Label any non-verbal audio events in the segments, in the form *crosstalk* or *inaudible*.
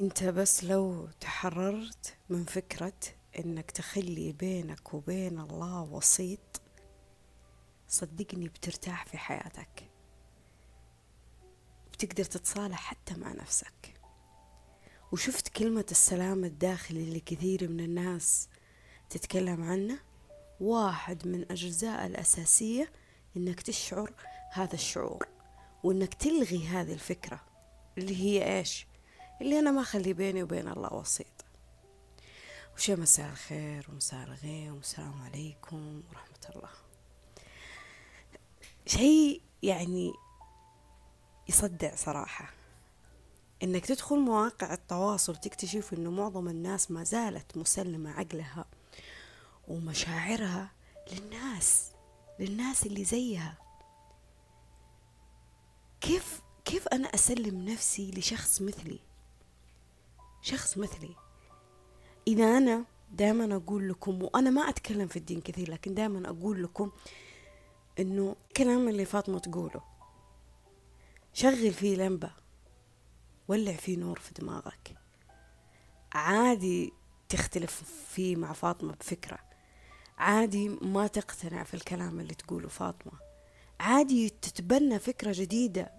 انت بس لو تحررت من فكرة انك تخلي بينك وبين الله وسيط صدقني بترتاح في حياتك. بتقدر تتصالح حتى مع نفسك. وشفت كلمة السلام الداخلي اللي كثير من الناس تتكلم عنه؟ واحد من أجزاء الأساسية إنك تشعر هذا الشعور وإنك تلغي هذه الفكرة اللي هي إيش؟ اللي أنا ما أخلي بيني وبين الله وسيط. وش مساء الخير ومساء الغيم والسلام عليكم ورحمة الله. شيء يعني يصدع صراحة. إنك تدخل مواقع التواصل تكتشف إنه معظم الناس ما زالت مسلمة عقلها ومشاعرها للناس للناس اللي زيها. كيف كيف أنا أسلم نفسي لشخص مثلي؟ شخص مثلي. إذا أنا دائما أقول لكم وأنا ما أتكلم في الدين كثير لكن دائما أقول لكم إنه الكلام اللي فاطمة تقوله شغل فيه لمبة ولع فيه نور في دماغك. عادي تختلف فيه مع فاطمة بفكرة. عادي ما تقتنع في الكلام اللي تقوله فاطمة. عادي تتبنى فكرة جديدة.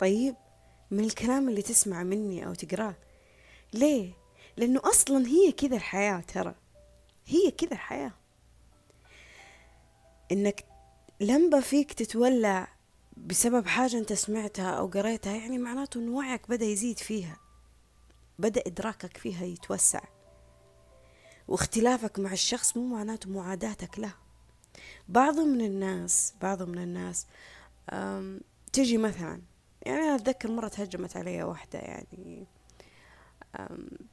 طيب من الكلام اللي تسمع مني أو تقراه ليه؟ لأنه أصلا هي كذا الحياة ترى. هي كذا الحياة. إنك لمبة فيك تتولع بسبب حاجة أنت سمعتها أو قريتها يعني معناته إنه وعيك بدأ يزيد فيها. بدأ إدراكك فيها يتوسع. واختلافك مع الشخص مو معناته معاداتك له. بعض من الناس بعض من الناس تجي مثلا يعني أنا أتذكر مرة تهجمت علي واحدة يعني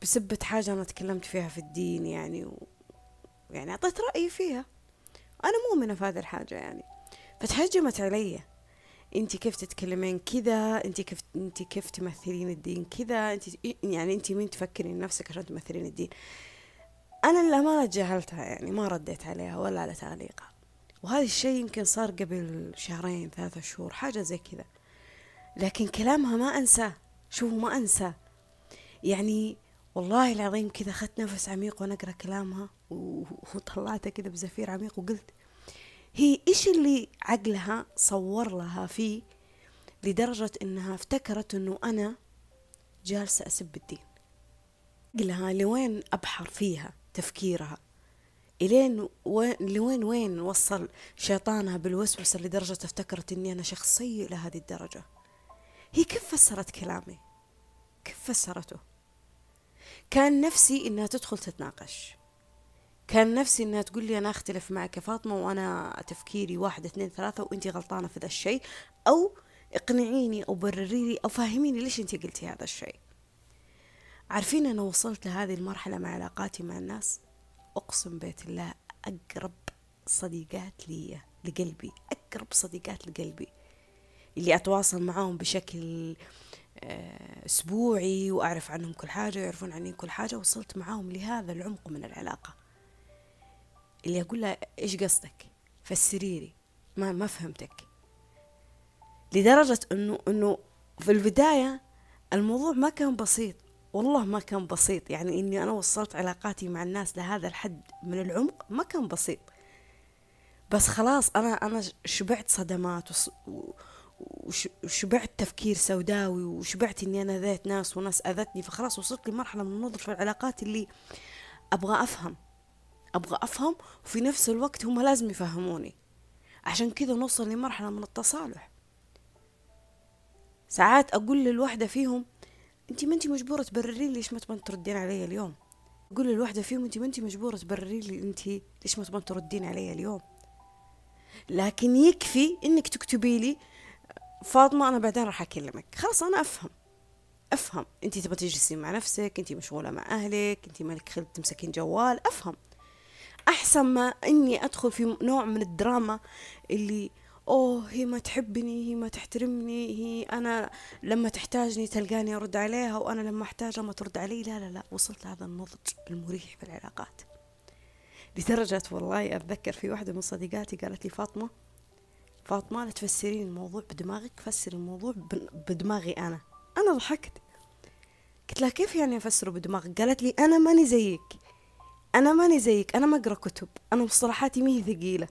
بسبة حاجة أنا تكلمت فيها في الدين يعني و... يعني أعطيت رأيي فيها. أنا مؤمنة في هذه الحاجة يعني. فتهجمت علي. انت كيف تتكلمين كذا؟ انت كيف انت كيف تمثلين الدين كذا؟ انت يعني انت مين تفكرين نفسك عشان تمثلين الدين؟ أنا للأمانة تجاهلتها يعني ما رديت عليها ولا على تعليقها وهذا الشيء يمكن صار قبل شهرين ثلاثة شهور حاجة زي كذا. لكن كلامها ما أنساه. شوفوا ما أنساه. يعني والله العظيم كذا أخذت نفس عميق وأنا أقرأ كلامها وطلعتها كذا بزفير عميق وقلت هي إيش اللي عقلها صور لها فيه لدرجة إنها افتكرت إنه أنا جالسة أسب الدين؟ عقلها لوين أبحر فيها تفكيرها؟ إلين وين لوين وين وصل شيطانها بالوسوسة لدرجة افتكرت إني أنا شخص سيء لهذه الدرجة؟ هي كيف فسرت كلامي؟ كيف فسرته؟ كان نفسي إنها تدخل تتناقش. كان نفسي إنها تقول لي أنا أختلف معك يا فاطمة وأنا تفكيري واحد اثنين ثلاثة وانت غلطانة في ذا الشيء. أو اقنعيني أو برري لي أو فهميني ليش انت قلتي هذا الشيء. عارفين أنا وصلت لهذه المرحلة مع علاقاتي مع الناس؟ أقسم بيت الله أقرب صديقات لي لقلبي أقرب صديقات لقلبي. اللي أتواصل معاهم بشكل أسبوعي وأعرف عنهم كل حاجة ويعرفون عني كل حاجة وصلت معاهم لهذا العمق من العلاقة. اللي أقول لها إيش قصدك؟ فسريلي ما ما فهمتك. لدرجة إنه إنه في البداية الموضوع ما كان بسيط. والله ما كان بسيط. يعني إني أنا وصلت علاقاتي مع الناس لهذا الحد من العمق ما كان بسيط. بس خلاص أنا أنا شبعت صدمات وشبعت تفكير سوداوي وشبعت إني أنا ذات ناس وناس أذتني فخلاص وصلت لمرحلة من النضج في العلاقات اللي أبغى أفهم. أبغى أفهم وفي نفس الوقت هم لازم يفهموني. عشان كذا نوصل لمرحلة من التصالح. ساعات أقول للوحدة فيهم أنت ما أنت مجبورة تبرري لي ليش ما تبغين تردين علي اليوم؟ أقول للوحدة فيهم أنت ما أنت مجبورة تبرري لي أنت ليش ما تبغين تردين علي اليوم؟ لكن يكفي إنك تكتبي لي فاطمة أنا بعدين راح أكلمك. خلاص أنا أفهم. أفهم. أنت تبغى تجلسين مع نفسك أنت مشغولة مع أهلك أنت مالك خلق تمسكين جوال. أفهم. أحسن ما إني أدخل في نوع من الدراما اللي أوه هي ما تحبني هي ما تحترمني هي أنا لما تحتاجني تلقاني أرد عليها وأنا لما أحتاجها ما ترد علي. لا لا لا وصلت لهذا النضج المريح في العلاقات. لدرجة والله أتذكر في واحدة من صديقاتي قالت لي فاطمة فاطمة لا تفسرين الموضوع بدماغك فسري الموضوع بدماغي أنا. أنا ضحكت. قلت لها كيف يعني افسره بدماغك؟ قالت لي أنا ماني زيك. أنا ماني زيك. أنا ما أقرأ كتب. أنا مصطلحاتي مي ثقيلة.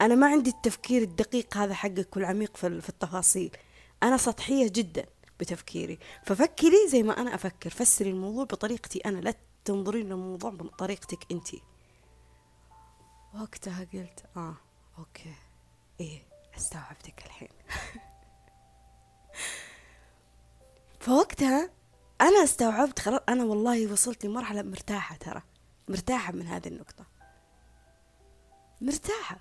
أنا ما عندي التفكير الدقيق هذا حقك والعميق في التفاصيل. أنا سطحية جدا بتفكيري. ففكري زي ما أنا أفكر. فسري الموضوع بطريقتي أنا. لا تنظرين للموضوع بطريقتك انت وقتها قلت آه أوكي. إيه استوعبتك الحين. *laughs* فوقتها أنا استوعبت خلاص أنا والله وصلت لمرحلة مرتاحة ترى مرتاحة من هذه النقطة. مرتاحة.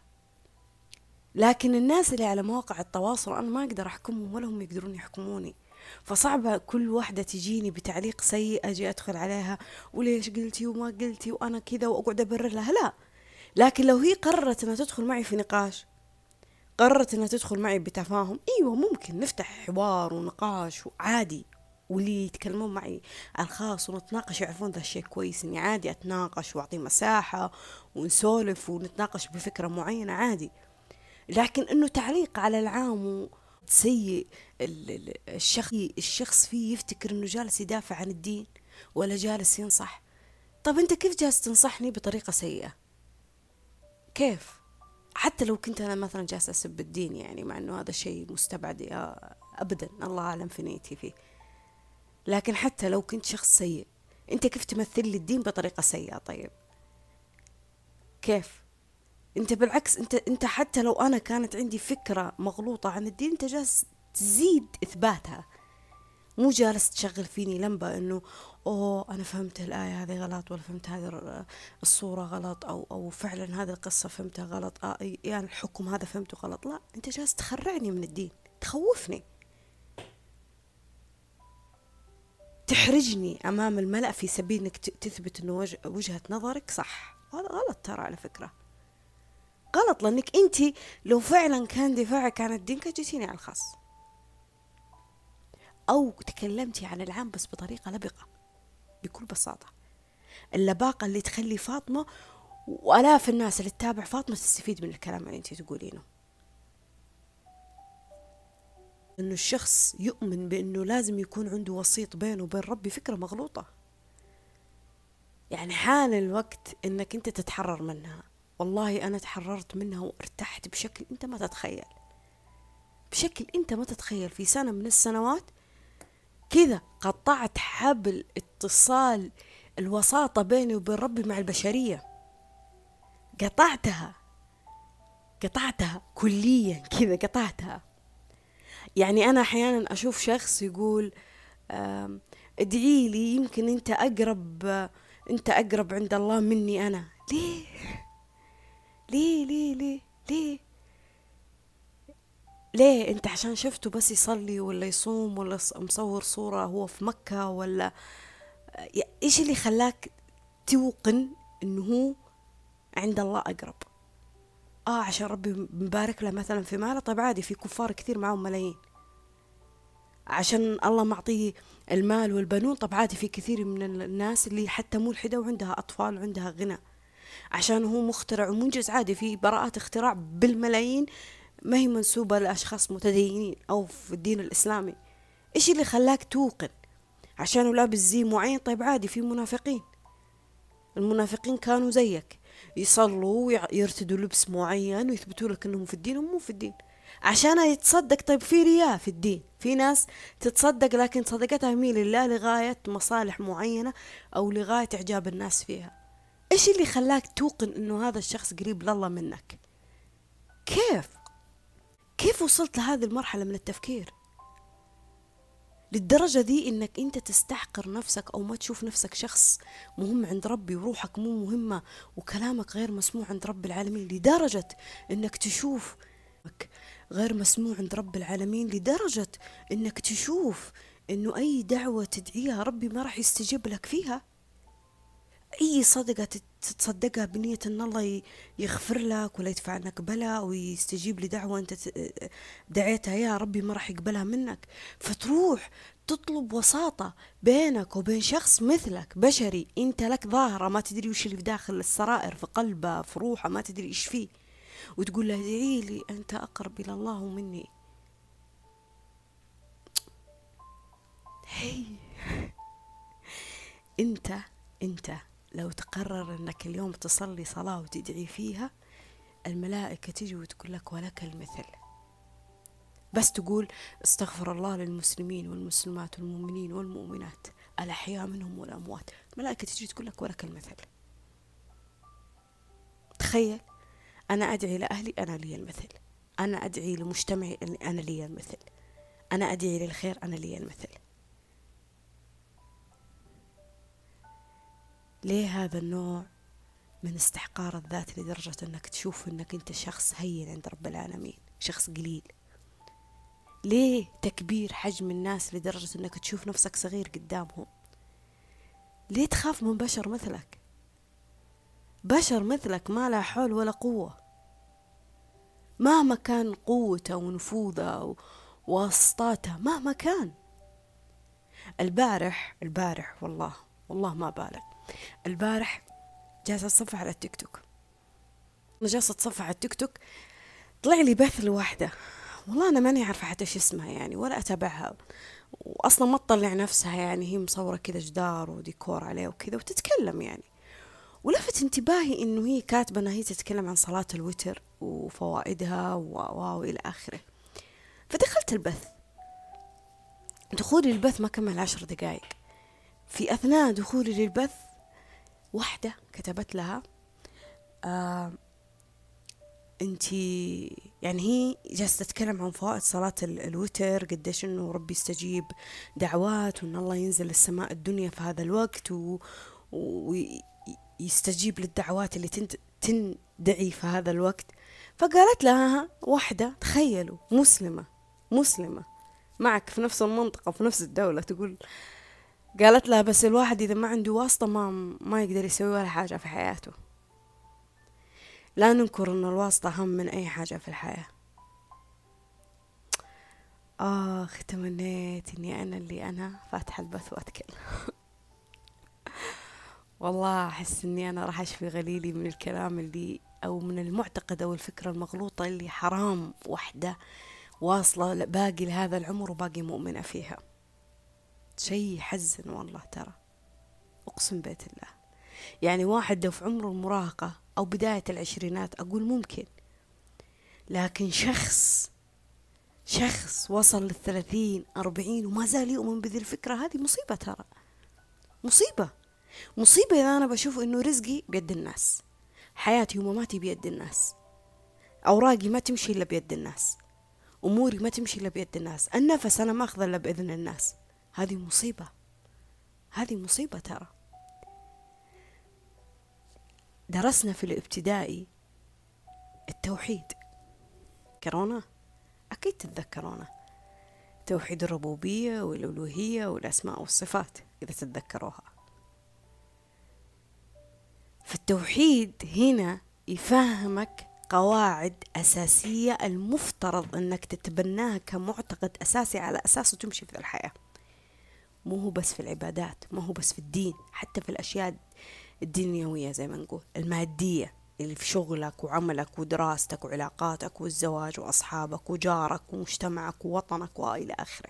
لكن الناس اللي على مواقع التواصل أنا ما أقدر أحكمهم ولا هم يقدرون يحكموني. فصعبة كل واحدة تجيني بتعليق سيء أجي أدخل عليها وليش قلتي وما قلتي وأنا كذا وأقعد أبرر لها لا. لكن لو هي قررت أنها تدخل معي في نقاش قررت أنها تدخل معي بتفاهم. أيوة ممكن نفتح حوار ونقاش وعادي. واللي يتكلمون معي ألخاص ونتناقش يعرفون ذا الشيء كويس إني عادي أتناقش وأعطي مساحة ونسولف ونتناقش بفكرة معينة عادي. لكن إنه تعليق على العام سيء الشخص الشخص فيه يفتكر إنه جالس يدافع عن الدين ولا جالس ينصح. طب أنت كيف جالس تنصحني بطريقة سيئة؟ كيف؟ حتى لو كنت أنا مثلا جالسة أسب الدين يعني مع إنه هذا شيء مستبعد ابدا الله أعلم في نيتي فيه. لكن حتى لو كنت شخص سيء أنت كيف تمثل لي الدين بطريقة سيئة؟ طيب. كيف؟ أنت بالعكس أنت أنت حتى لو أنا كانت عندي فكرة مغلوطة عن الدين أنت جالس تزيد إثباتها. مو جالس تشغل فيني لمبة إنه أوه أنا فهمت الآية هذه غلط ولا فهمت هذه الصورة غلط أو أو فعلا هذه القصة فهمتها غلط. آه يعني الحكم هذا فهمته غلط. لا أنت جالس تخرعني من الدين. تخوفني. تحرجني أمام الملأ في سبيل إنك تثبت إنه وجهة نظرك. صح. هذا غلط ترى على فكرة. غلط لأنك أنت لو فعلا كان دفاعك عن الدين كنت جيتيني على الخاص. أو تكلمتي عن العام بس بطريقة لبقة. بكل بساطة. اللباقة اللي تخلي فاطمة وألاف الناس اللي تتابع فاطمة تستفيد من الكلام اللي أنت تقولينه. إنه الشخص يؤمن بإنه لازم يكون عنده وسيط بينه وبين ربي فكرة مغلوطة. يعني حان الوقت إنك أنت تتحرر منها. والله أنا تحررت منها وارتحت بشكل أنت ما تتخيل. بشكل أنت ما تتخيل. في سنة من السنوات كذا قطعت حبل اتصال الوساطة بيني وبين ربي مع البشرية. قطعتها. قطعتها كليا كذا قطعتها. يعني أنا أحيانا أشوف شخص يقول ادعي لي يمكن أنت أقرب أنت أقرب عند الله مني أنا. ليه؟ ليه؟ ليه؟ ليه؟ ليه؟ ليه؟ انت عشان شفته بس يصلي ولا يصوم ولا مصور صورة هو في مكة ولا إيش اللي خلاك توقن انه هو عند الله أقرب؟ آه عشان ربي مبارك له مثلا في ماله. طيب عادي في كفار كثير معهم ملايين. عشان الله معطيه المال والبنون. طب عادي في كثير من الناس اللي حتى ملحدة وعندها أطفال وعندها غنى. عشان هو مخترع ومنجز. عادي في براءات اختراع بالملايين. ما هي منسوبة لأشخاص متدينين أو في الدين الإسلامي. إيش اللي خلاك توقن؟ عشان لابس زي معين؟ طيب عادي في منافقين. المنافقين كانوا زيك. يصلوا ويرتدوا لبس معين ويثبتوا لك إنهم في الدين ومو في الدين. عشان يتصدق طيب في رياء في الدين. في ناس تتصدق لكن صدقتها مين لله لغاية مصالح معينة أو لغاية إعجاب الناس فيها. إيش اللي خلاك توقن إنه هذا الشخص قريب لله منك؟ كيف؟ كيف وصلت لهذه المرحلة من التفكير؟ للدرجة ذي إنك أنت تستحقر نفسك أو ما تشوف نفسك شخص مهم عند ربي وروحك مو مهمة وكلامك غير مسموع عند رب العالمين لدرجة إنك تشوف غير مسموع عند رب العالمين لدرجة إنك تشوف إنه أي دعوة تدعيها ربي ما راح يستجيب لك فيها؟ أي صدقة تتصدقها بنية أن الله يغفر لك ولا يدفع عنك بلاء ويستجيب لدعوة أنت دعيتها. يا ربي ما راح يقبلها منك. فتروح تطلب وساطة بينك وبين شخص مثلك بشري. أنت لك ظاهرة ما تدري وش اللي في داخل السرائر في قلبه في روحه ما تدري إيش فيه. وتقول له ادعي لي أنت أقرب إلى الله مني. هي. *laughs* أنت أنت. لو تقرر أنك اليوم تصلي صلاة وتدعي فيها الملائكة تجي وتقول لك ولك المثل. بس تقول استغفر الله للمسلمين والمسلمات والمؤمنين والمؤمنات الأحياء منهم والأموات. الملائكة تجي تقول لك ولك المثل. تخيل أنا أدعي لأهلي أنا لي المثل. أنا أدعي لمجتمعي أنا لي المثل. أنا أدعي للخير أنا لي المثل. ليه هذا النوع من استحقار الذات لدرجة أنك تشوف أنك أنت شخص هين عند رب العالمين شخص قليل؟ ليه تكبير حجم الناس لدرجة أنك تشوف نفسك صغير قدامهم؟ ليه تخاف من بشر مثلك؟ بشر مثلك ما لا حول ولا قوة. مهما كان قوته ونفوذه وواسطاته مهما كان. البارح البارح والله والله ما بالغ البارح جالسة أتصفح على التيك توك. جالسة أتصفح على التيك توك طلع لي بث لواحدة. والله أنا ماني عارفة حتى شو اسمها يعني ولا أتابعها. وأصلا ما تطلع نفسها يعني هي مصورة كذا جدار وديكور عليه وكذا وتتكلم يعني. ولفت انتباهي إنه هي كاتبة إنها هي تتكلم عن صلاة الوتر وفوائدها و إلى آخره. فدخلت البث. دخولي البث ما كمل عشر دقايق. في أثناء دخولي للبث واحدة كتبت لها آه انتي يعني هي جالسة تتكلم عن فوائد صلاة الوتر قديش إنه ربي يستجيب دعوات وإن الله ينزل السماء الدنيا في هذا الوقت و... ويستجيب للدعوات اللي تند... تندعي في هذا الوقت. فقالت لها واحدة تخيلوا مسلمة مسلمة معك في نفس المنطقة في نفس الدولة تقول قالت لها بس الواحد إذا ما عنده واسطة ما ما يقدر يسوي ولا حاجة في حياته. لا ننكر أن الواسطة أهم من أي حاجة في الحياة. آخ تمنيت إني أنا اللي أنا فاتحة البث وأتكلم. *laughs* والله أحس إني أنا راح أشفي غليلي من الكلام اللي أو من المعتقد أو الفكرة المغلوطة اللي حرام وحدة واصلة باقي لهذا العمر وباقي مؤمنة فيها. شيء يحزن والله ترى. أقسم بيت الله. يعني واحد لو في عمر المراهقة أو بداية العشرينات أقول ممكن. لكن شخص شخص وصل للثلاثين أربعين وما زال يؤمن بذي الفكرة هذه مصيبة ترى. مصيبة. مصيبة إذا أنا بشوف إنه رزقي بيد الناس. حياتي ومماتي بيد الناس. أوراقي ما تمشي إلا بيد الناس. أموري ما تمشي إلا بيد الناس. النفس أنا ما أخذ إلا بإذن الناس. هذه مصيبة. هذه مصيبة ترى. درسنا في الابتدائي التوحيد. كورونا أكيد تتذكرونه. توحيد الربوبية والألوهية والأسماء والصفات إذا تتذكروها. فالتوحيد هنا يفهمك قواعد أساسية المفترض أنك تتبناها كمعتقد أساسي على أساسه تمشي في الحياة. مو هو بس في العبادات ما هو بس في الدين حتى في الأشياء الدنيوية زي ما نقول المادية اللي في شغلك وعملك ودراستك وعلاقاتك والزواج وأصحابك وجارك ومجتمعك ووطنك وإلى آخره.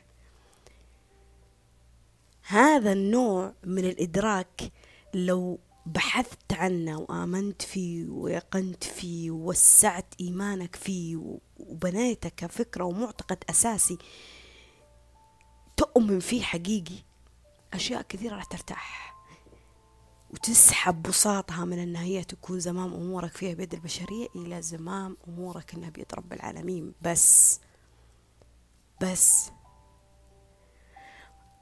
هذا النوع من الإدراك لو بحثت عنه وآمنت فيه ويقنت فيه ووسعت إيمانك فيه وبنيته كفكرة ومعتقد أساسي تؤمن فيه حقيقي. أشياء كثيرة راح ترتاح. وتسحب بساطها من أنها هي تكون زمام أمورك فيها بيد البشرية إلى زمام أمورك أنها بيد رب العالمين. بس بس.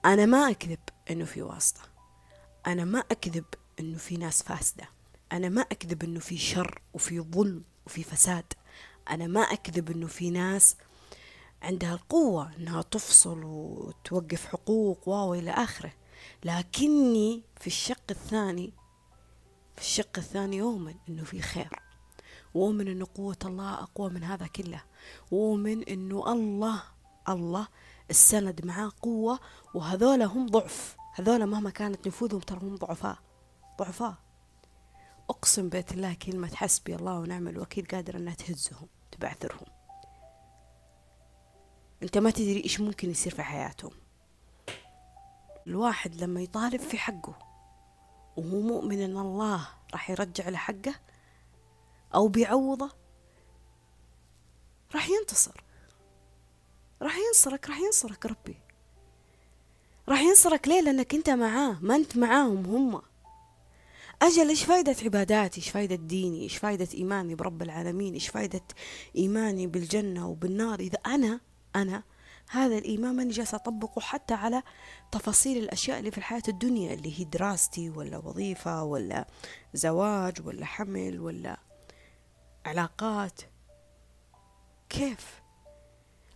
أنا ما أكذب أنه في واسطة. أنا ما أكذب أنه في ناس فاسدة. أنا ما أكذب أنه في شر وفي ظلم وفي فساد. أنا ما أكذب أنه في ناس عندها القوة أنها تفصل وتوقف حقوق واو إلى آخره. لكني في الشق الثاني في الشق الثاني أؤمن أنه في خير. وأؤمن أنه قوة الله أقوى من هذا كله. وأؤمن أنه الله الله السند معاه قوة. وهذولا هم ضعف. هذولا مهما كانت نفوذهم ترى هم ضعفاء ضعفاء. أقسم بيت الله كلمة حسبي الله ونعم الوكيل قادرة أنها تهزهم تبعثرهم. أنت ما تدري إيش ممكن يصير في حياتهم. الواحد لما يطالب في حقه وهو مؤمن إن الله راح يرجع له حقه أو بيعوضه راح ينتصر. راح ينصرك راح ينصرك ربي. راح ينصرك ليه؟ لأنك أنت معاه ما أنت معاهم هم. أجل إيش فايدة عباداتي؟ إيش فايدة ديني؟ إيش فايدة إيماني برب العالمين؟ إيش فايدة إيماني بالجنة وبالنار؟ إذا أنا أنا. هذا الإيمان ماني جالسة أطبقه حتى على تفاصيل الأشياء اللي في الحياة الدنيا اللي هي دراستي ولا وظيفة ولا زواج ولا حمل ولا علاقات. كيف؟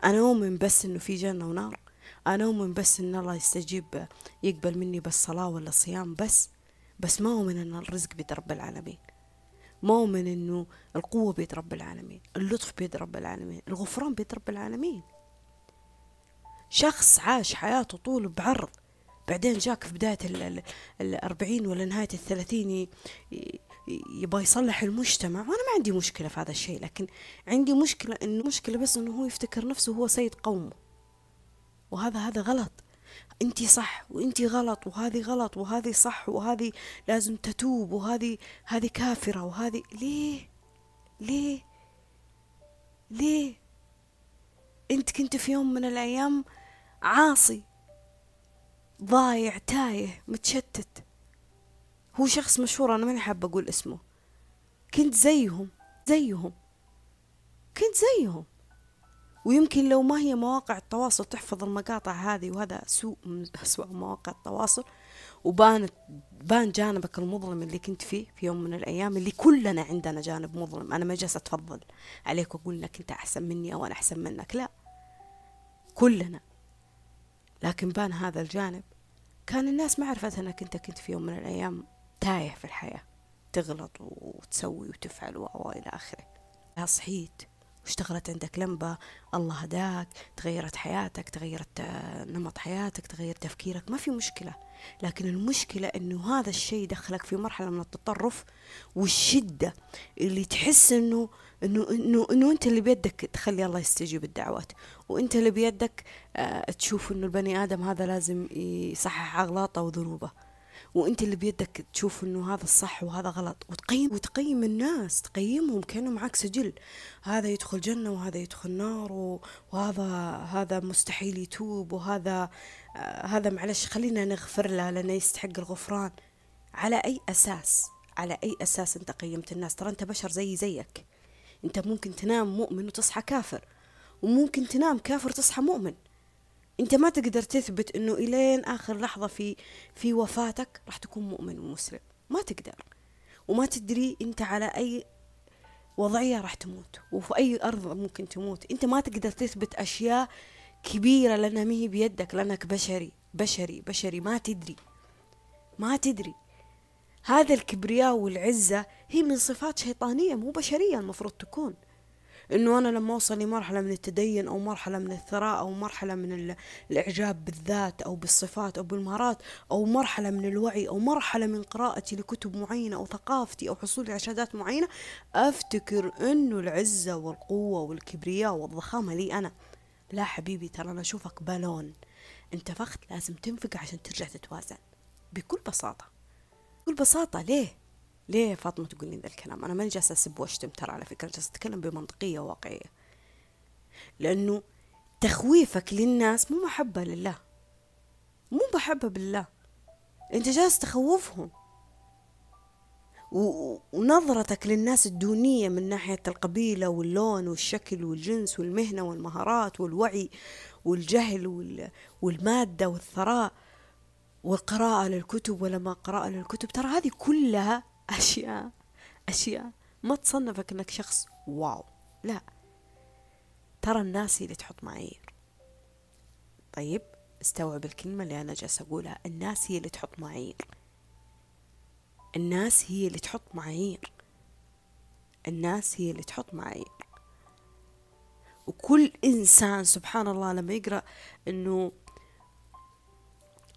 أنا أؤمن بس إنه في جنة ونار. أنا أؤمن بس إن الله يستجيب يقبل مني بس صلاة ولا صيام بس. بس ما أؤمن إن الرزق بيد رب العالمين. ما أؤمن إنه القوة بيد رب العالمين. اللطف بيد رب العالمين. الغفران بيد رب العالمين. شخص عاش حياته طول بعرض بعدين جاك في بداية الأربعين ولا نهاية الثلاثين يبغى يصلح المجتمع. وأنا ما عندي مشكلة في هذا الشيء لكن عندي مشكلة إنه مشكلة بس إنه هو يفتكر نفسه هو سيد قومه. وهذا هذا غلط. انتي صح وانتي غلط وهذه غلط وهذه صح وهذه لازم تتوب وهذه هذه كافرة وهذه. ليه؟ ليه؟ ليه؟ انت كنت في يوم من الأيام عاصي ضايع تايه متشتت. هو شخص مشهور أنا ماني حابة أقول اسمه. كنت زيهم زيهم كنت زيهم. ويمكن لو ما هي مواقع التواصل تحفظ المقاطع هذه وهذا سوء من أسوأ مواقع التواصل. وبانت بان جانبك المظلم اللي كنت فيه في يوم من الأيام اللي كلنا عندنا جانب مظلم. أنا ما جالسة أتفضل عليك وأقول إنك أنت أحسن مني أو أنا أحسن منك. لا كلنا. لكن بان هذا الجانب كان الناس ما عرفت أنك أنت كنت في يوم من الأيام تايه في الحياة تغلط وتسوي وتفعل وإلى آخره. صحيت. واشتغلت عندك لمبة الله هداك تغيرت حياتك تغيرت آه، نمط حياتك تغير تفكيرك ما في مشكلة. لكن المشكلة إنه هذا الشيء دخلك في مرحلة من التطرف والشدة اللي تحس انه انه انه إنه أنت اللي بيدك تخلي الله يستجيب الدعوات. وأنت اللي بيدك آه، تشوف إنه البني آدم هذا لازم يصحح أغلاطه وذنوبه. وانت اللي بيدك تشوف انه هذا الصح وهذا غلط وتقيم وتقيم الناس تقيمهم كانه معك سجل. هذا يدخل جنة وهذا يدخل نار وهذا هذا مستحيل يتوب وهذا آه هذا معلش خلينا نغفر له لأنه يستحق الغفران. على أي أساس؟ على أي أساس أنت قيمت الناس؟ ترى أنت بشر زي زيك. أنت ممكن تنام مؤمن وتصحى كافر وممكن تنام كافر وتصحى مؤمن. أنت ما تقدر تثبت إنه إلين آخر لحظة في في وفاتك راح تكون مؤمن ومسلم ما تقدر. وما تدري أنت على أي وضعية راح تموت. وفي أي أرض ممكن تموت. أنت ما تقدر تثبت أشياء كبيرة لأنها ما هي بيدك لأنك بشري بشري بشري. ما تدري. ما تدري. هذا الكبرياء والعزة هي من صفات شيطانية مو بشرية المفروض تكون. إنه أنا لما أوصل لمرحلة من التدين أو مرحلة من الثراء أو مرحلة من الإعجاب بالذات أو بالصفات أو بالمهارات أو مرحلة من الوعي أو مرحلة من قراءتي لكتب معينة أو ثقافتي أو حصولي على شهادات معينة أفتكر إنه العزة والقوة والكبرياء والضخامة لي أنا. لا حبيبي ترى أنا أشوفك بالون. انتفخت لازم تنفق عشان ترجع تتوازن. بكل بساطة. بكل بساطة ليه؟ ليه فاطمة تقول لي ذا الكلام؟ أنا ماني جالسة أسب وأشتم ترى على فكرة جالسة أتكلم بمنطقية واقعية لأنه تخويفك للناس مو محبة لله. مو محبة بالله. أنت جالس تخوفهم. ونظرتك للناس الدونية من ناحية القبيلة واللون والشكل والجنس والمهنة والمهارات والوعي والجهل والمادة والثراء والقراءة للكتب ولا ما قراءة للكتب. ترى هذه كلها أشياء أشياء. ما تصنفك إنك شخص واو. لا. ترى الناس هي اللي تحط معايير. طيب استوعب الكلمة اللي أنا جالسة أقولها. الناس هي اللي تحط معايير. الناس هي اللي تحط معايير. الناس هي اللي تحط معايير. وكل إنسان سبحان الله لما يقرأ إنه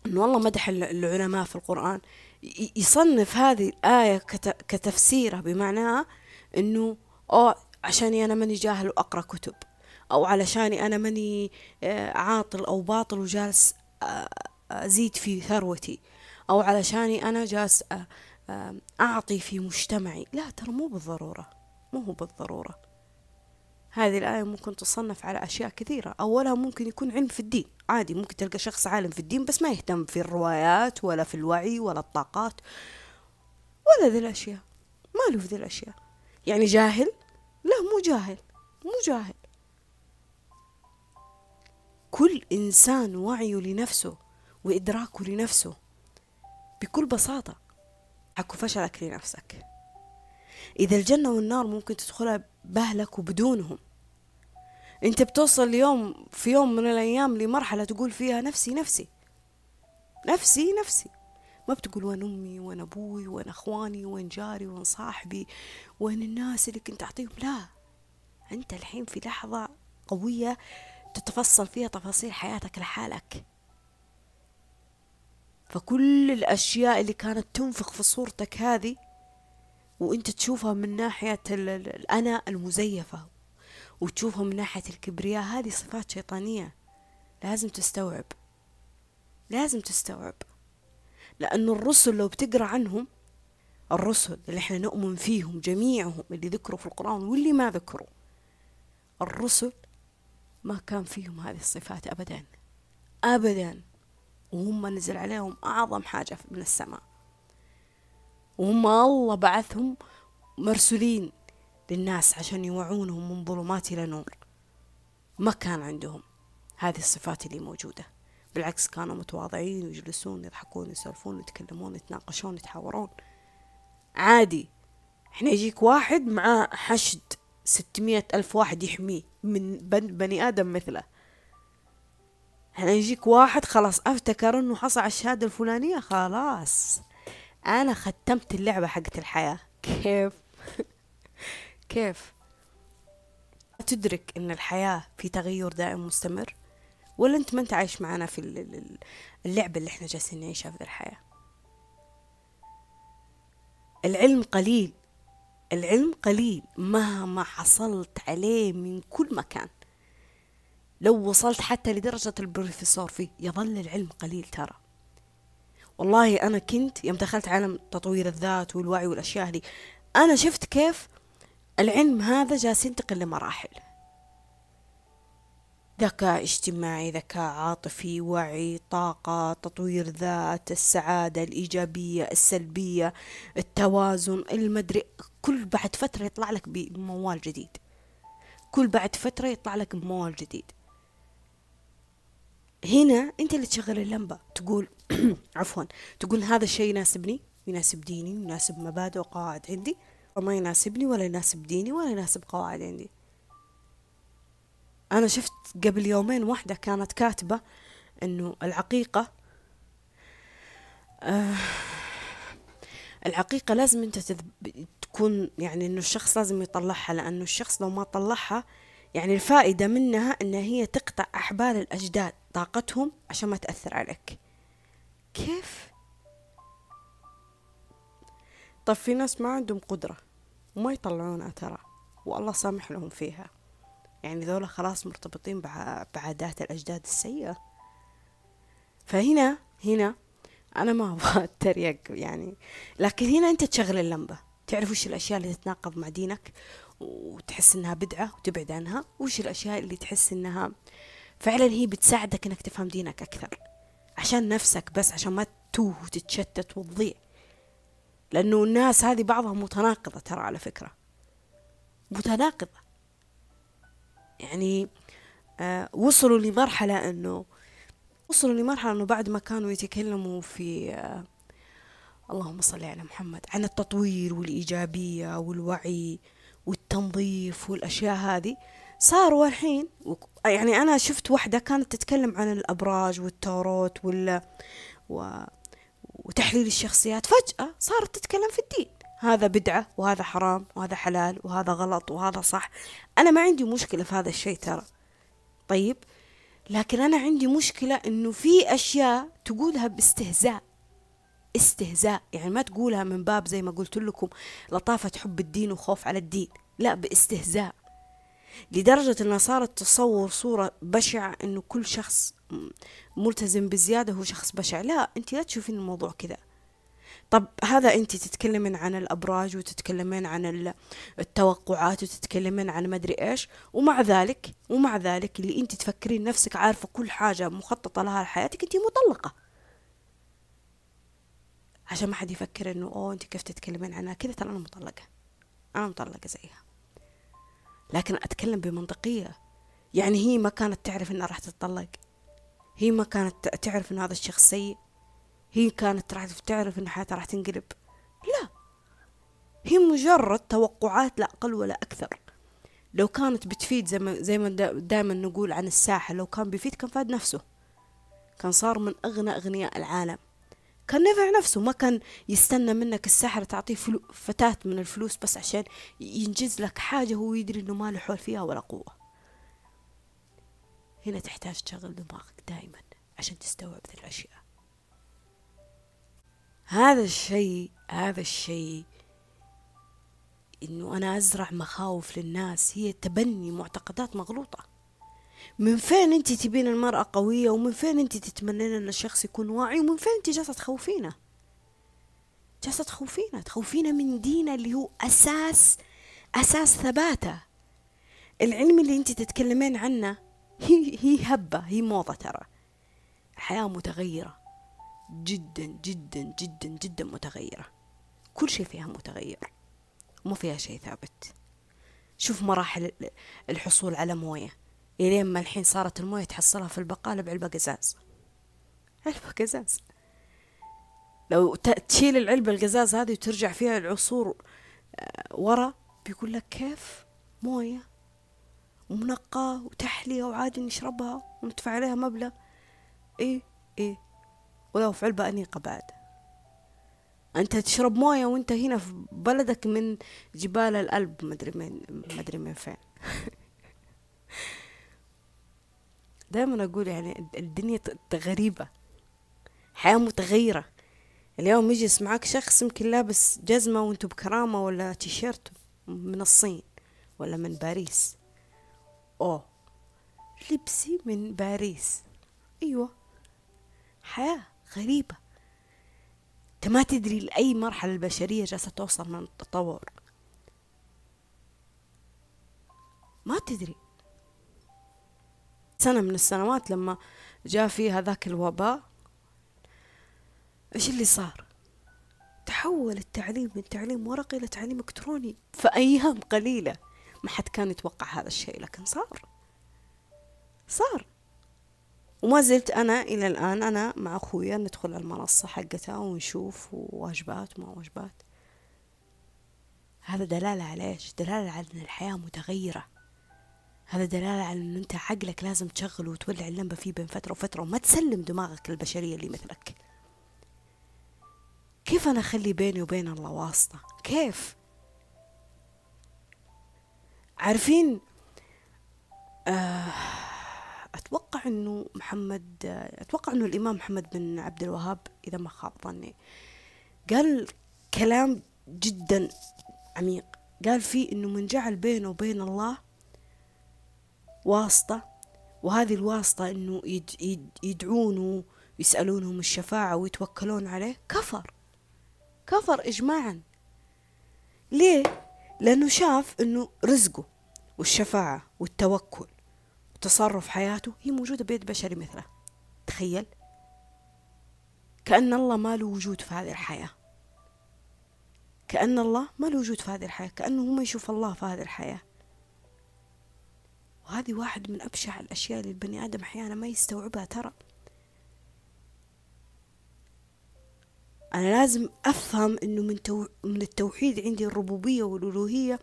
إنه والله مدح العلماء في القرآن يصنف هذه الآية كتفسيرها بمعناها إنه أو عشاني أنا ماني جاهل وأقرأ كتب أو علشاني أنا ماني آه، عاطل أو باطل وجالس آه، أزيد في ثروتي أو علشاني أنا جالس أعطي في مجتمعي. لا ترى مو بالضرورة مو بالضرورة. هذه الآية ممكن تصنف على أشياء كثيرة. أولها ممكن يكون علم في الدين. عادي ممكن تلقى شخص عالم في الدين بس ما يهتم في الروايات ولا في الوعي ولا الطاقات ولا ذي الأشياء. ما له في ذي الأشياء. يعني جاهل؟ لا مو جاهل مو جاهل. كل إنسان وعيه لنفسه وإدراكه لنفسه بكل بساطة. حكو فشلك لنفسك. إذا الجنة والنار ممكن تدخلها بأهلك وبدونهم. أنت بتوصل اليوم في يوم من الأيام لمرحلة تقول فيها نفسي نفسي. نفسي نفسي. ما بتقول وين أمي وين أبوي وين أخواني وين جاري وين صاحبي وين الناس اللي كنت أعطيهم. لا أنت الحين في لحظة قوية تتفصل فيها تفاصيل حياتك لحالك. فكل الأشياء اللي كانت تنفخ في صورتك هذه وانت تشوفها من ناحية الأنا المزيفة وتشوفها من ناحية الكبرياء هذه صفات شيطانية. لازم تستوعب. لازم تستوعب. لأن الرسل لو بتقرأ عنهم الرسل اللي إحنا نؤمن فيهم جميعهم اللي ذكروا في القرآن واللي ما ذكروا الرسل ما كان فيهم هذه الصفات أبدا. أبدا. وهم نزل عليهم أعظم حاجة من السماء. وهم الله بعثهم مرسولين للناس عشان يوعونهم من ظلمات إلى نور. ما كان عندهم هذه الصفات اللي موجودة. بالعكس كانوا متواضعين ويجلسون يضحكون يسولفون يتكلمون يتناقشون يتحاورون عادي. إحنا يجيك واحد مع حشد ستمية ألف واحد يحميه من بني آدم مثله. إحنا يجيك واحد خلاص أفتكر إنه حصل على الشهادة الفلانية خلاص. أنا ختمت اللعبة حقت الحياة. كيف؟ *laughs* كيف؟ تدرك إن الحياة في تغير دائم مستمر؟ ولا أنت ما أنت عايش معنا في اللعبة اللي إحنا جالسين نعيشها في الحياة؟ العلم قليل. العلم قليل مهما حصلت عليه من كل مكان. لو وصلت حتى لدرجة البروفيسور فيه يظل العلم قليل ترى. والله أنا كنت يوم دخلت عالم تطوير الذات والوعي والأشياء هذه أنا شفت كيف العلم هذا جالس ينتقل لمراحل. ذكاء اجتماعي ذكاء عاطفي وعي طاقة تطوير ذات السعادة الإيجابية السلبية التوازن المدري كل بعد فترة يطلع لك بموال جديد. كل بعد فترة يطلع لك بموال جديد. هنا أنت اللي تشغل اللمبة تقول *clears throat* عفوا تقول هذا الشيء يناسبني يناسب ديني يناسب مبادئ وقواعد عندي. وما يناسبني ولا يناسب ديني ولا يناسب قواعد عندي. أنا شفت قبل يومين واحدة كانت كاتبة إنه العقيقة آه العقيقة لازم أنت تكون يعني إنه الشخص لازم يطلعها لأنه الشخص لو ما طلعها يعني الفائدة منها إن هي تقطع أحبال الأجداد. طاقتهم عشان ما تأثر عليك. كيف؟ طيب في ناس ما عندهم قدرة وما يطلعونها ترى والله سامح لهم فيها. يعني ذولا خلاص مرتبطين بعادات الأجداد السيئة. فهنا هنا أنا ما أبغى أتريق يعني لكن هنا أنت تشغل اللمبة. تعرف وش الأشياء اللي تتناقض مع دينك؟ وتحس إنها بدعة وتبعد عنها؟ وش الأشياء اللي تحس إنها فعلا هي بتساعدك إنك تفهم دينك أكثر. عشان نفسك بس عشان ما تتوه وتتشتت وتضيع. لأنه الناس هذه بعضها متناقضة ترى على فكرة. متناقضة. يعني آه وصلوا لمرحلة أنه وصلوا لمرحلة أنه بعد ما كانوا يتكلموا في آه اللهم صل على محمد عن التطوير والإيجابية والوعي والتنظيف والأشياء هذه صاروا الحين يعني أنا شفت واحدة كانت تتكلم عن الأبراج والتوروت وال و... وتحليل الشخصيات. فجأة صارت تتكلم في الدين. هذا بدعة وهذا حرام وهذا حلال وهذا غلط وهذا صح. أنا ما عندي مشكلة في هذا الشيء ترى. طيب؟ لكن أنا عندي مشكلة إنه في أشياء تقولها باستهزاء. استهزاء. يعني ما تقولها من باب زي ما قلت لكم لطافة حب الدين وخوف على الدين. لا باستهزاء. لدرجة أنها صارت تصور صورة بشعة إنه كل شخص ملتزم بزيادة هو شخص بشع. لا أنت لا تشوفين الموضوع كذا. طب هذا أنت تتكلمين عن الأبراج وتتكلمين عن التوقعات وتتكلمين عن مدري إيش ومع ذلك ومع ذلك اللي أنت تفكرين نفسك عارفة كل حاجة مخططة لها لحياتك أنت مطلقة. عشان ما حد يفكر إنه أوه أنت كيف تتكلمين عنها؟ كذا ترى أنا مطلقة. أنا مطلقة زيها. لكن أتكلم بمنطقية. يعني هي ما كانت تعرف إنها راح تتطلق. هي ما كانت تعرف إنه هذا الشخص سيء. هي كانت راح تعرف ان حياتها راح تنقلب. لا. هي مجرد توقعات لا أقل ولا أكثر. لو كانت بتفيد زي ما زي ما دائما نقول عن الساحة لو كان بيفيد كان فاد نفسه. كان صار من أغنى أغنياء العالم. كان نفع نفسه ما كان يستنى منك الساحر تعطيه فلو فتاة من الفلوس بس عشان ينجز لك حاجة هو يدري إنه ما له حول فيها ولا قوة. هنا تحتاج تشغل دماغك دائما عشان تستوعب ذي الأشياء. هذا الشيء هذا الشيء إنه أنا أزرع مخاوف للناس هي تبني معتقدات مغلوطة. من فين انت تبين المرأة قوية؟ ومن فين انت تتمنين ان الشخص يكون واعي؟ ومن فين انت جالسة تخوفينه؟ جالسة تخوفينه تخوفينه من دينه اللي هو أساس أساس ثباته. العلم اللي انت تتكلمين عنه هي هي هبة هي موضة ترى. الحياة متغيرة. جدا جدا جدا جدا متغيرة. كل شيء فيها متغير. مو فيها شيء ثابت. شوف مراحل الحصول على موية. إلين ما الحين صارت الموية تحصلها في البقالة بعلبة قزاز. علبة قزاز. لو تشيل العلبة القزاز هذه وترجع فيها العصور آه، ورا بيقول لك كيف؟ موية ومنقاة وتحلية وعادي نشربها وندفع عليها مبلغ. إيه إيه. ولو في علبة أنيقة بعد. أنت تشرب موية وأنت هنا في بلدك من جبال الألب مدري من مدري من فين. *laughs* دائما أقول يعني الدنيا غريبة. حياة متغيرة. اليوم يجلس معك شخص يمكن لابس جزمة وأنتو بكرامة ولا تيشيرت من الصين ولا من باريس. أوه لبسي من باريس. أيوة. حياة غريبة. أنت ما تدري لأي مرحلة البشرية جالسة توصل من التطور. ما تدري. سنة من السنوات لما جاء في هذاك الوباء إيش اللي صار؟ تحول التعليم من تعليم ورقي إلى تعليم إلكتروني في أيام قليلة. ما حد كان يتوقع هذا الشيء لكن صار. صار. وما زلت أنا إلى الآن أنا مع أخويا ندخل المنصة حقتها ونشوف واجبات وما واجبات. هذا دلالة على إيش؟ دلالة على أن الحياة متغيرة. هذا دلالة على أن أنت عقلك لازم تشغله وتولع اللمبة فيه بين فترة وفترة وما تسلم دماغك للبشرية اللي مثلك كيف أنا أخلي بيني وبين الله واسطة؟ كيف؟ عارفين آه أتوقع أنه محمد أتوقع أنه الإمام محمد بن عبد الوهاب إذا ما خاب ظني قال كلام جدا عميق قال فيه أنه من جعل بينه وبين الله واسطة وهذه الواسطة أنه يد يد يدعونه ويسألونهم الشفاعة ويتوكلون عليه كفر. كفر إجماعا. ليه؟ لأنه شاف أنه رزقه والشفاعة والتوكل تصرف حياته هي موجودة بيد بشري مثله. تخيل؟ كأن الله ما له وجود في هذه الحياة. كأن الله ما له وجود في هذه الحياة. كأنه هو ما يشوف الله في هذه الحياة. وهذه واحد من أبشع الأشياء اللي البني آدم أحيانا ما يستوعبها ترى. أنا لازم أفهم إنه من, تو... من التوحيد عندي الربوبية والألوهية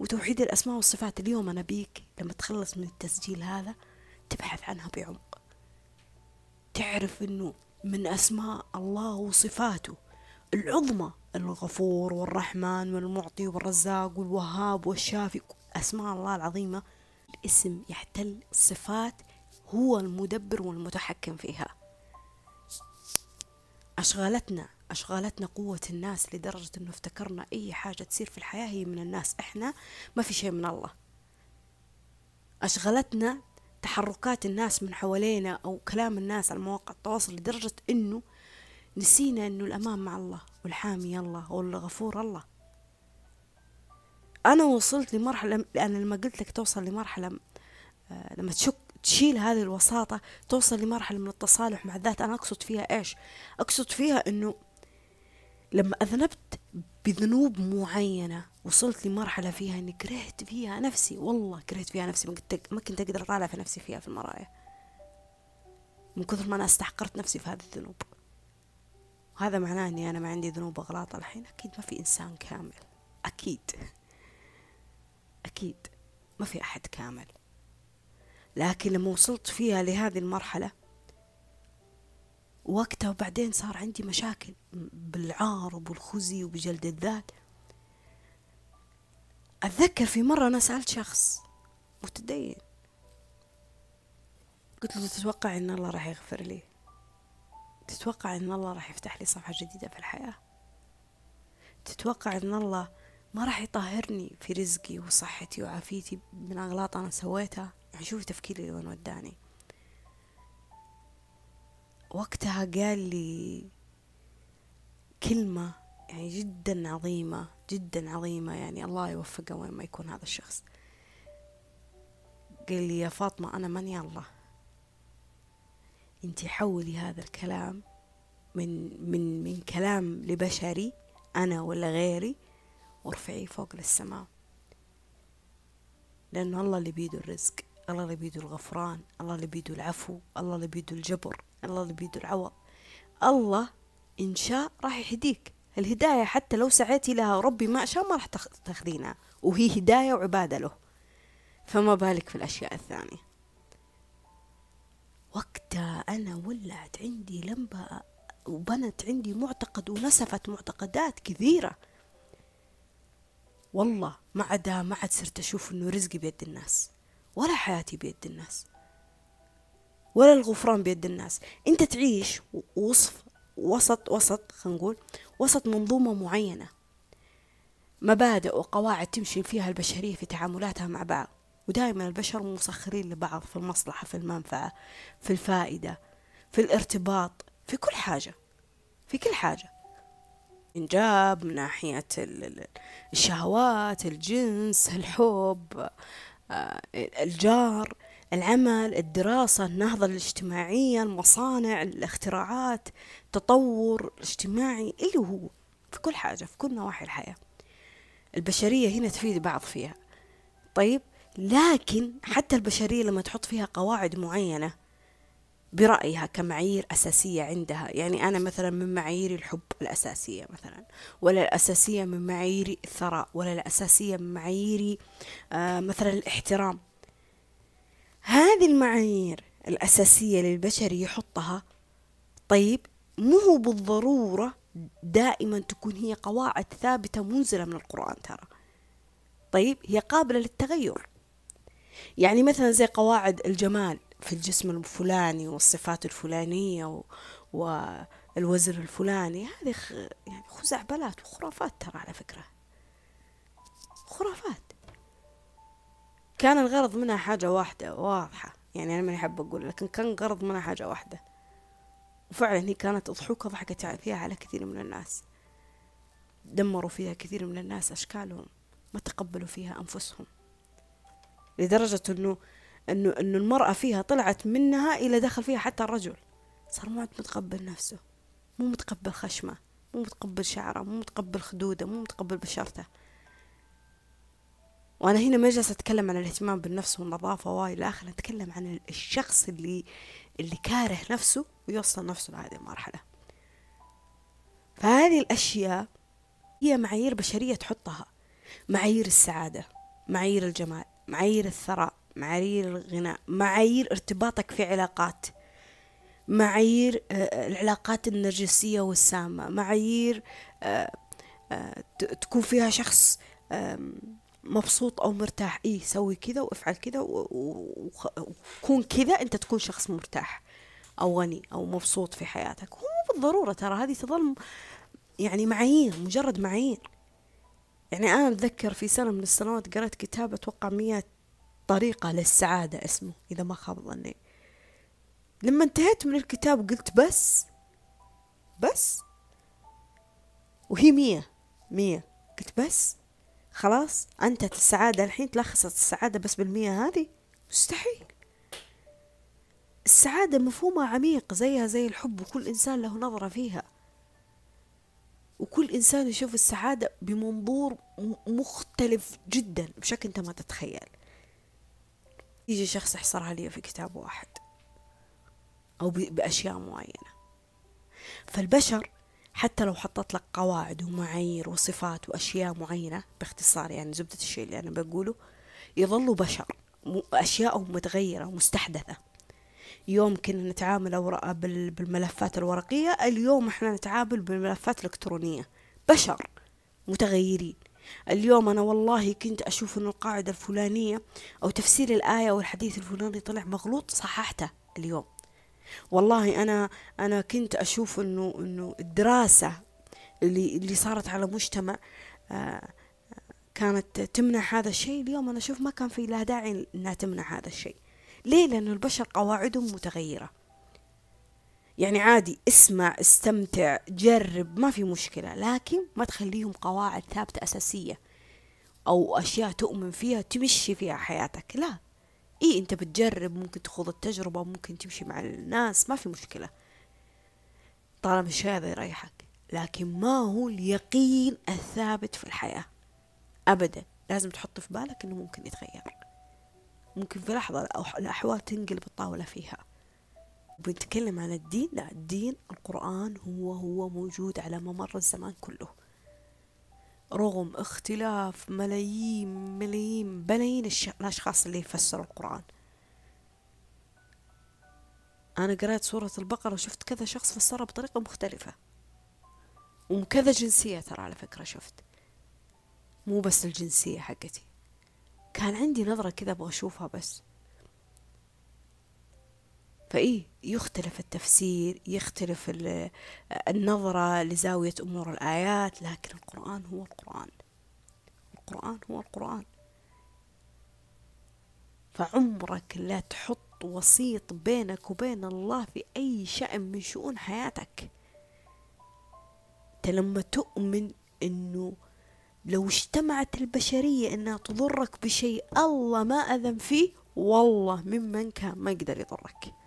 وتوحيد الأسماء والصفات اليوم. أنا بيك لما تخلص من التسجيل هذا تبحث عنها بعمق. تعرف أنه من أسماء الله وصفاته العظمى الغفور والرحمن والمعطي والرزاق والوهاب والشافي أسماء الله العظيمة. الاسم يحتل صفات هو المدبر والمتحكم فيها. أشغالتنا أشغالتنا قوة الناس لدرجة أنه افتكرنا أي حاجة تصير في الحياة هي من الناس. إحنا ما في شيء من الله. أشغلتنا تحركات الناس من حوالينا أو كلام الناس على مواقع التواصل لدرجة إنه نسينا إنه الأمان مع الله والحامي الله والغفور الله. أنا وصلت لمرحلة لأن لما قلت لك توصل لمرحلة آه، لما تشك تشيل هذه الوساطة توصل لمرحلة من التصالح مع الذات أنا أقصد فيها إيش؟ أقصد فيها أنه لما أذنبت بذنوب معينة وصلت لمرحلة فيها أني كرهت فيها نفسي. والله كرهت فيها نفسي ما كنت ما كنت أقدر أطالع في نفسي فيها في المرايا. من كثر ما أنا استحقرت نفسي في هذه الذنوب. وهذا معناه أني أنا ما عندي ذنوب وأغلاط الحين. أكيد ما في إنسان كامل. أكيد. أكيد ما في أحد كامل. لكن لما وصلت فيها لهذه المرحلة وقتها وبعدين صار عندي مشاكل بالعار وبالخزي وبجلد الذات. أتذكر في مرة أنا سألت شخص متدين قلت له تتوقع أن الله راح يغفر لي؟ تتوقع أن الله راح يفتح لي صفحة جديدة في الحياة؟ تتوقع أن الله ما راح يطهرني في رزقي وصحتي وعافيتي من أغلاط أنا سويتها. يعني شوفي تفكيري وين وداني. وقتها قال لي كلمة يعني جدا عظيمة جدا عظيمة. يعني الله يوفقه وين ما يكون هذا الشخص. قال لي يا فاطمة أنا ماني الله انت حولي هذا الكلام من من من كلام لبشري أنا ولا غيري. وارفعيه فوق للسماء. لأنه الله اللي بيده الرزق الله اللي بيده الغفران الله اللي بيده العفو الله اللي بيده الجبر الله اللي بيده العوض. الله إن شاء راح يهديك. الهداية حتى لو سعيتي لها وربي ما شاء ما راح تاخذينها وهي هداية وعبادة له. فما بالك في الأشياء الثانية. وقتها أنا ولعت عندي لمبة وبنت عندي معتقد ونسفت معتقدات كثيرة. والله ما عدا ما عاد صرت أشوف إنه رزقي بيد الناس ولا حياتي بيد الناس ولا الغفران بيد الناس. أنت تعيش وصف وسط وسط خلينا نقول وسط منظومة معينة مبادئ وقواعد تمشي فيها البشرية في تعاملاتها مع بعض. ودائما البشر مسخرين لبعض في المصلحة في المنفعة في الفائدة في الارتباط في كل حاجة في كل حاجة. إنجاب من ناحية الشهوات الجنس الحب آه، الجار العمل الدراسة النهضة الاجتماعية المصانع الاختراعات التطور الاجتماعي اللي هو في كل حاجة في كل نواحي الحياة. البشرية هنا تفيد بعض فيها. طيب لكن حتى البشرية لما تحط فيها قواعد معينة برأيها كمعايير أساسية عندها. يعني أنا مثلا من معايير الحب الأساسية مثلا ولا الأساسية من معايير الثراء ولا الأساسية من معايير آه مثلا الاحترام. هذه المعايير الأساسية للبشر يحطها طيب مو بالضرورة دائما تكون هي قواعد ثابتة منزلة من القرآن ترى. طيب هي قابلة للتغير. يعني مثلا زي قواعد الجمال. في الجسم الفلاني والصفات الفلانية و... والوزن الفلاني. هذه خ... يعني خزعبلات وخرافات ترى على فكرة. خرافات. كان الغرض منها حاجة واحدة واضحة. يعني أنا ما أحب أقول لكن كان الغرض منها حاجة واحدة. وفعلا هي كانت أضحوكة ضحكت فيها على كثير من الناس. دمروا فيها كثير من الناس أشكالهم ما تقبلوا فيها أنفسهم. لدرجة أنه أنه أنه المرأة فيها طلعت منها إلى دخل فيها حتى الرجل. صار مو متقبل نفسه. مو متقبل خشمة مو متقبل شعرة مو متقبل خدودة مو متقبل بشرته. وأنا هنا ما جالسة أتكلم عن الاهتمام بالنفس والنظافة وإلى آخره أتكلم عن الشخص اللي اللي كاره نفسه ويوصل نفسه لهذه المرحلة. فهذه الأشياء هي معايير بشرية تحطها. معايير السعادة معايير الجمال معايير الثراء. معايير الغناء معايير ارتباطك في علاقات معايير آه، العلاقات النرجسية والسامة معايير آه، آه، تكون فيها شخص مبسوط أو مرتاح. إيه سوي كذا وافعل كذا وكون كذا أنت تكون شخص مرتاح أو غني أو مبسوط في حياتك. هو بالضرورة ترى هذه تظل يعني معايير مجرد معايير. يعني أنا أتذكر في سنة من السنوات قرأت كتاب أتوقع مية طريقة للسعادة اسمه إذا ما خاب ظني. لما انتهيت من الكتاب قلت بس بس. وهي مية مية. قلت بس. خلاص أنتت السعادة الحين تلخصت السعادة بس بالمية هذه؟ مستحيل. السعادة مفهومها عميق زيها زي الحب وكل إنسان له نظرة فيها. وكل إنسان يشوف السعادة بمنظور مختلف جدا بشكل أنت ما تتخيل. يجي شخص يحصر عليه في كتاب واحد. أو بأشياء معينة. فالبشر حتى لو حطت لك قواعد ومعايير وصفات وأشياء معينة باختصار يعني زبدة الشيء اللي أنا بقوله يظلوا بشر أشياءهم متغيرة ومستحدثة. يوم كنا نتعامل بالملفات الورقية اليوم إحنا نتعامل بالملفات الإلكترونية. بشر متغيرين. اليوم أنا والله كنت أشوف أن القاعدة الفلانية أو تفسير الآية أو الحديث الفلاني طلع مغلوط صححته اليوم. والله أنا أنا كنت أشوف أنه أنه الدراسة اللي اللي صارت على مجتمع آه كانت تمنع هذا الشيء اليوم أنا أشوف ما كان في لها داعي أنها تمنع هذا الشيء. ليه؟ لأن البشر قواعدهم متغيرة. يعني عادي اسمع استمتع جرب ما في مشكلة لكن ما تخليهم قواعد ثابتة أساسية أو أشياء تؤمن فيها تمشي فيها حياتك لا. إيه أنت بتجرب ممكن تخوض التجربة ممكن تمشي مع الناس ما في مشكلة. طالما الشيء هذا يريحك لكن ما هو اليقين الثابت في الحياة. أبدا لازم تحط في بالك أنه ممكن يتغير. ممكن في لحظة الأحوال تنقلب الطاولة فيها. بنتكلم عن الدين لا الدين القرآن هو هو موجود على ممر الزمان كله. رغم اختلاف ملايين ملايين بلايين الأشخاص اللي يفسروا القرآن. أنا قرأت سورة البقرة وشفت كذا شخص فسرها بطريقة مختلفة. وكذا جنسية ترى على فكرة شفت. مو بس الجنسية حقتي. كان عندي نظرة كذا أبغى أشوفها بس. فإيه يختلف التفسير يختلف النظرة لزاوية أمور الآيات لكن القرآن هو القرآن. القرآن هو القرآن. فعمرك لا تحط وسيط بينك وبين الله في أي شأن من شؤون حياتك. أنت لما تؤمن أنه لو اجتمعت البشرية أنها تضرك بشيء الله ما أذن فيه والله ممن كان ما يقدر يضرك.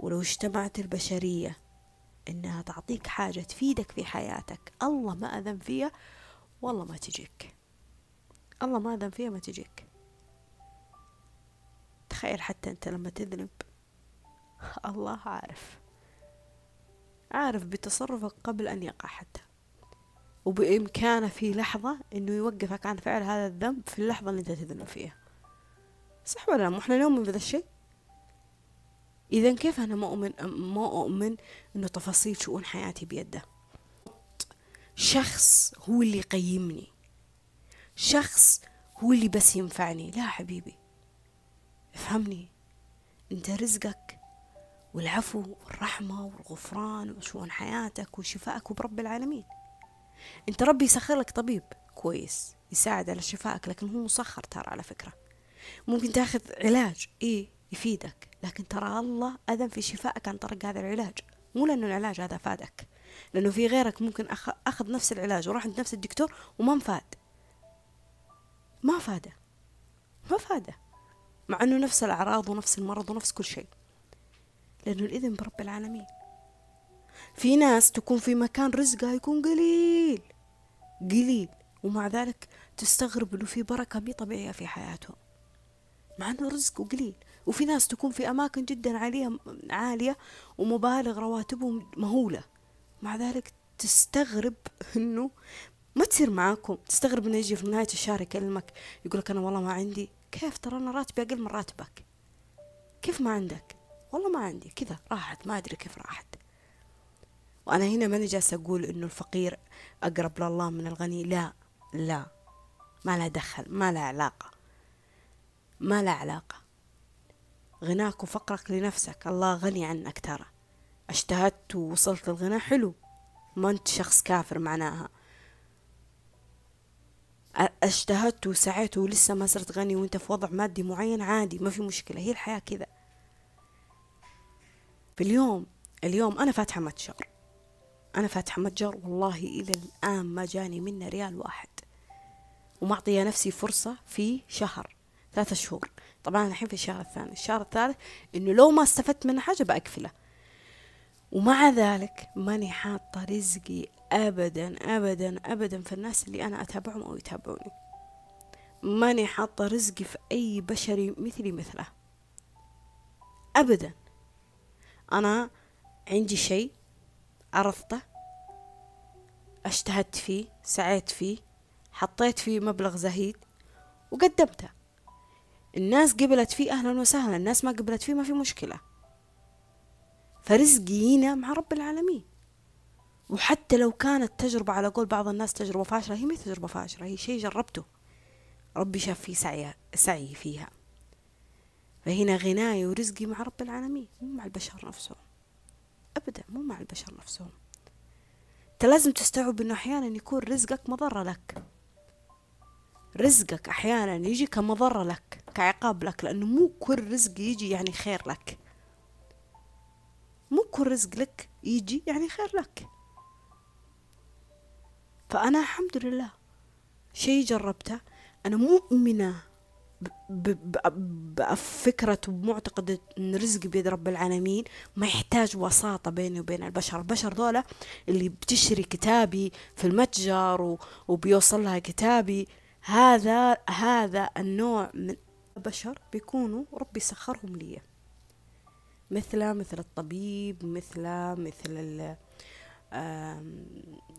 ولو اجتمعت البشرية إنها تعطيك حاجة تفيدك في حياتك الله ما أذن فيها والله ما تجيك. الله ما أذن فيها ما تجيك. تخيل حتى أنت لما تذنب. *laughs* الله عارف. عارف بتصرفك قبل أن يقع حتى. وبإمكانه في لحظة إنه يوقفك عن فعل هذا الذنب في اللحظة اللي أنت تذنب فيها. صح ولا لا؟ مو إحنا نؤمن بهذا الشيء؟ إذا كيف أنا مؤمن ما أؤمن إنه تفاصيل شؤون حياتي بيده؟ شخص هو اللي يقيمني. شخص هو اللي بس ينفعني. لا حبيبي. افهمني. أنت رزقك والعفو والرحمة والغفران وشؤون حياتك وشفائك وبرب العالمين. أنت ربي يسخر لك طبيب كويس يساعد على شفائك لكن هو مسخر ترى على فكرة. ممكن تاخذ علاج. إيه. يفيدك. لكن ترى الله أذن في شفائك عن طريق هذا العلاج. مو لأنه العلاج هذا فادك. لأنه في غيرك ممكن أخذ نفس العلاج وراح عند نفس الدكتور وما مفاد. ما فاده. ما فاده. مع أنه نفس الأعراض ونفس المرض ونفس كل شيء. لأنه الإذن برب العالمين. في ناس تكون في مكان رزقها يكون قليل. قليل. ومع ذلك تستغرب إنه في بركة مي طبيعية في حياتهم. مع إنه رزقه قليل. وفي ناس تكون في أماكن جدا عالية عالية ومبالغ رواتبهم مهولة. مع ذلك تستغرب إنه ما تصير معاكم. تستغرب إنه يجي في نهاية الشهر يكلمك يقولك أنا والله ما عندي. كيف ترى أنا راتبي أقل من راتبك؟ كيف ما عندك؟ والله ما عندي. كذا راحت. ما أدري كيف راحت. وأنا هنا ماني جالسة أقول إنه الفقير أقرب لله من الغني. لا لا. ما له دخل ما له علاقة. ما له علاقة. غناك وفقرك لنفسك. الله غني عنك ترى. اجتهدت ووصلت للغنى. حلو. ما أنت شخص كافر معناها. اجتهدت وسعيت ولسه ما صرت غني وأنت في وضع مادي معين عادي. ما في مشكلة. هي الحياة كذا. في اليوم اليوم أنا فاتحة متجر. أنا فاتحة متجر والله إلى الآن ما جاني منه ريال واحد. ومعطية نفسي فرصة في شهر. ثلاثة شهور. طبعا الحين في الشهر الثاني. الشهر الثالث إنه لو ما استفدت منه حاجة بأقفله ومع ذلك ماني حاطة رزقي أبدا أبدا أبدا في الناس اللي أنا أتابعهم أو يتابعوني. ماني حاطة رزقي في أي بشري مثلي مثله. أبدا. أنا عندي شيء عرضته اجتهدت فيه سعيت فيه حطيت فيه مبلغ زهيد وقدمته. الناس قبلت فيه أهلا وسهلا الناس ما قبلت فيه ما في مشكلة. فرزقي هنا مع رب العالمين. وحتى لو كانت تجربة على قول بعض الناس تجربة فاشلة هي ما تجربة فاشلة هي شيء جربته. ربي شاف في سعي سعي فيها. فهنا غناي ورزقي مع رب العالمين مو مع البشر نفسهم. أبدا مو مع البشر نفسهم. أنت لازم تستوعب إنه أحيانا يكون رزقك مضرة لك. رزقك أحيانا يجي كمضرة لك كعقاب لك لأنه مو كل رزق يجي يعني خير لك. مو كل رزق لك يجي يعني خير لك. فأنا الحمد لله شيء جربته. أنا مؤمنة بفكرة ومعتقدة أن رزقي بيد رب العالمين. ما يحتاج وساطة بيني وبين البشر. البشر دولة اللي بتشتري كتابي في المتجر وبيوصل لها كتابي هذا هذا النوع من البشر بيكونوا ربي سخرهم لي. مثل مثل الطبيب مثل مثل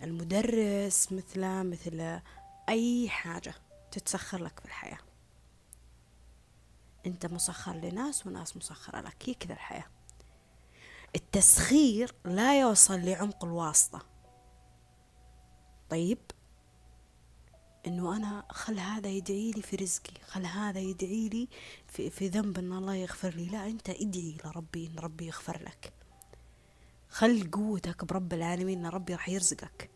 المدرس مثل مثل أي حاجة تتسخر لك في الحياة. أنت مسخر لناس وناس مسخرة لك. هي كذا الحياة. التسخير لا يوصل لعمق الواسطة. طيب؟ إنه أنا خل هذا يدعي لي في رزقي خل هذا يدعي لي في, في ذنب إن الله يغفر لي. لا أنت ادعي لربي إن ربي يغفر لك. خل قوتك برب العالمين إن ربي راح يرزقك.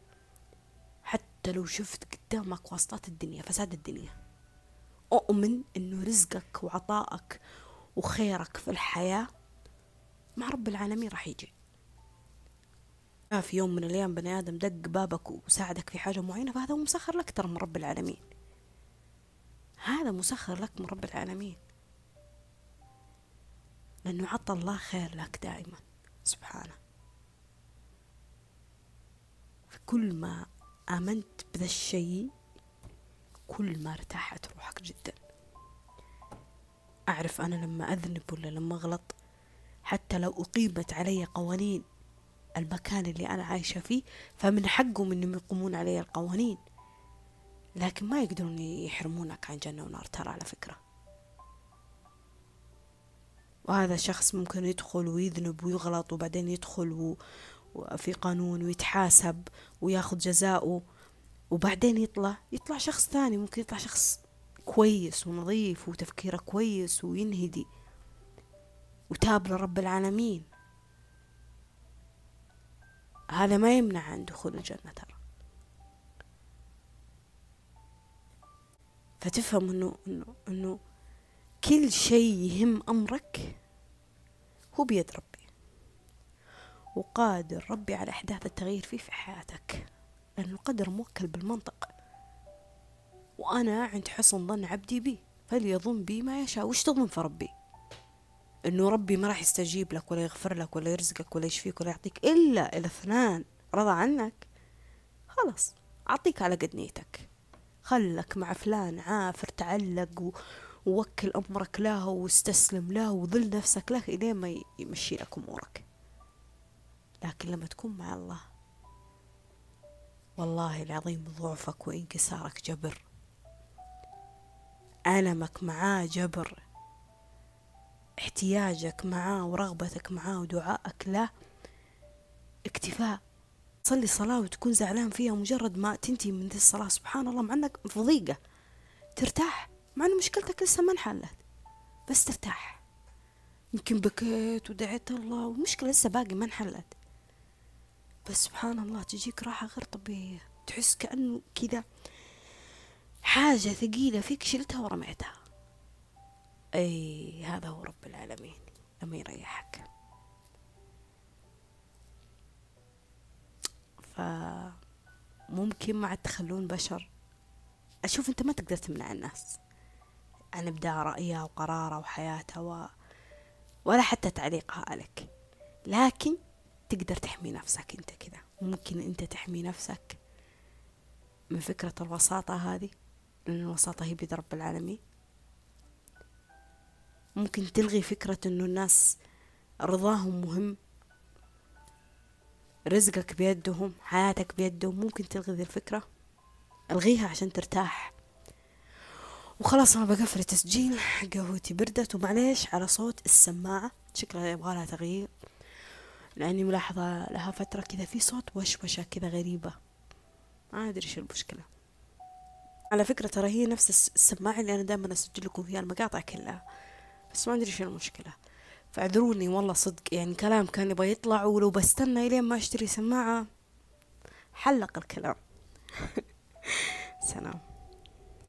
حتى لو شفت قدامك واسطات الدنيا فساد الدنيا. أؤمن انه رزقك وعطائك وخيرك في الحياة مع رب العالمين راح يجي. في يوم من الأيام بني آدم دق بابك وساعدك في حاجة معينة فهذا هو مسخر لك ترى من رب العالمين. هذا مسخر لك من رب العالمين. لأنه عطى الله خير لك دائما سبحانه. فكل ما آمنت بذا الشيء كل ما ارتاحت روحك جدا. أعرف أنا لما أذنب ولا لما أغلط حتى لو أقيمت علي قوانين المكان اللي أنا عايشة فيه فمن حقهم إنهم يقومون علي القوانين. لكن ما يقدرون يحرمونك عن جنة ونار ترى على فكرة. وهذا شخص ممكن يدخل ويذنب ويغلط وبعدين يدخل في قانون ويتحاسب وياخذ جزاؤه وبعدين يطلع. يطلع شخص ثاني ممكن يطلع شخص كويس ونظيف وتفكيره كويس وينهدي وتاب لرب العالمين. هذا ما يمنع عن دخول الجنة ترى. فتفهم انه انه إنه كل شيء يهم أمرك هو بيد ربي. وقادر ربي على أحداث التغيير فيه في حياتك. لأن القدر موكل بالمنطق. وأنا عند حسن ظن عبدي بي. فليظن بي ما يشاء. وش تظن في ربي؟ إنه ربي ما راح يستجيب لك ولا يغفر لك ولا يرزقك ولا يشفيك ولا يعطيك إلا الاثنان رضى عنك. خلاص أعطيك على قد نيتك. خلك مع فلان عافر تعلق ووكل أمرك له واستسلم له وظل نفسك له إلين ما يمشي لك أمورك. لكن لما تكون مع الله والله العظيم ضعفك وانكسارك جبر. ألمك معاه جبر. احتياجك معاه ورغبتك معاه ودعائك له اكتفاء. تصلي صلاة وتكون زعلان فيها مجرد ما تنتهي من ذي الصلاة. سبحان الله مع إنك في ضيقة ترتاح. مع إن مشكلتك لسه ما انحلت. بس ترتاح. يمكن بكيت ودعيت الله والمشكلة لسه باقي ما انحلت. بس سبحان الله تجيك راحة غير طبيعية. تحس كأنه كذا حاجة ثقيلة فيك شلتها ورميتها. أي هذا هو رب العالمين. لما يريحك. فممكن مع تخلون بشر. أشوف أنت ما تقدر تمنع الناس. عن إبداع رأيها وقرارها وحياتها و... ولا حتى تعليقها عليك لكن تقدر تحمي نفسك أنت كذا. ممكن أنت تحمي نفسك من فكرة الوساطة هذه لأن الوساطة هي بيد رب العالمين. ممكن تلغي فكرة إنه الناس رضاهم مهم. رزقك بيدهم حياتك بيدهم ممكن تلغي ذي الفكرة. ألغيها عشان ترتاح. وخلاص أنا بقفل التسجيل. قهوتي بردت. ومعليش على صوت السماعة. شكلها يبغى لها تغيير. لأني ملاحظة لها فترة كذا في صوت وشوشة كذا غريبة. ما أدري شو المشكلة. على فكرة ترى هي نفس السماعة اللي أنا دائما اسجل لكم فيها المقاطع كلها. بس ما أدري شو المشكلة. فاعذروني والله صدق يعني كلام كان يبغى يطلع ولو بستنى إلين ما أشتري سماعة. حلق الكلام. *laughs* سلام.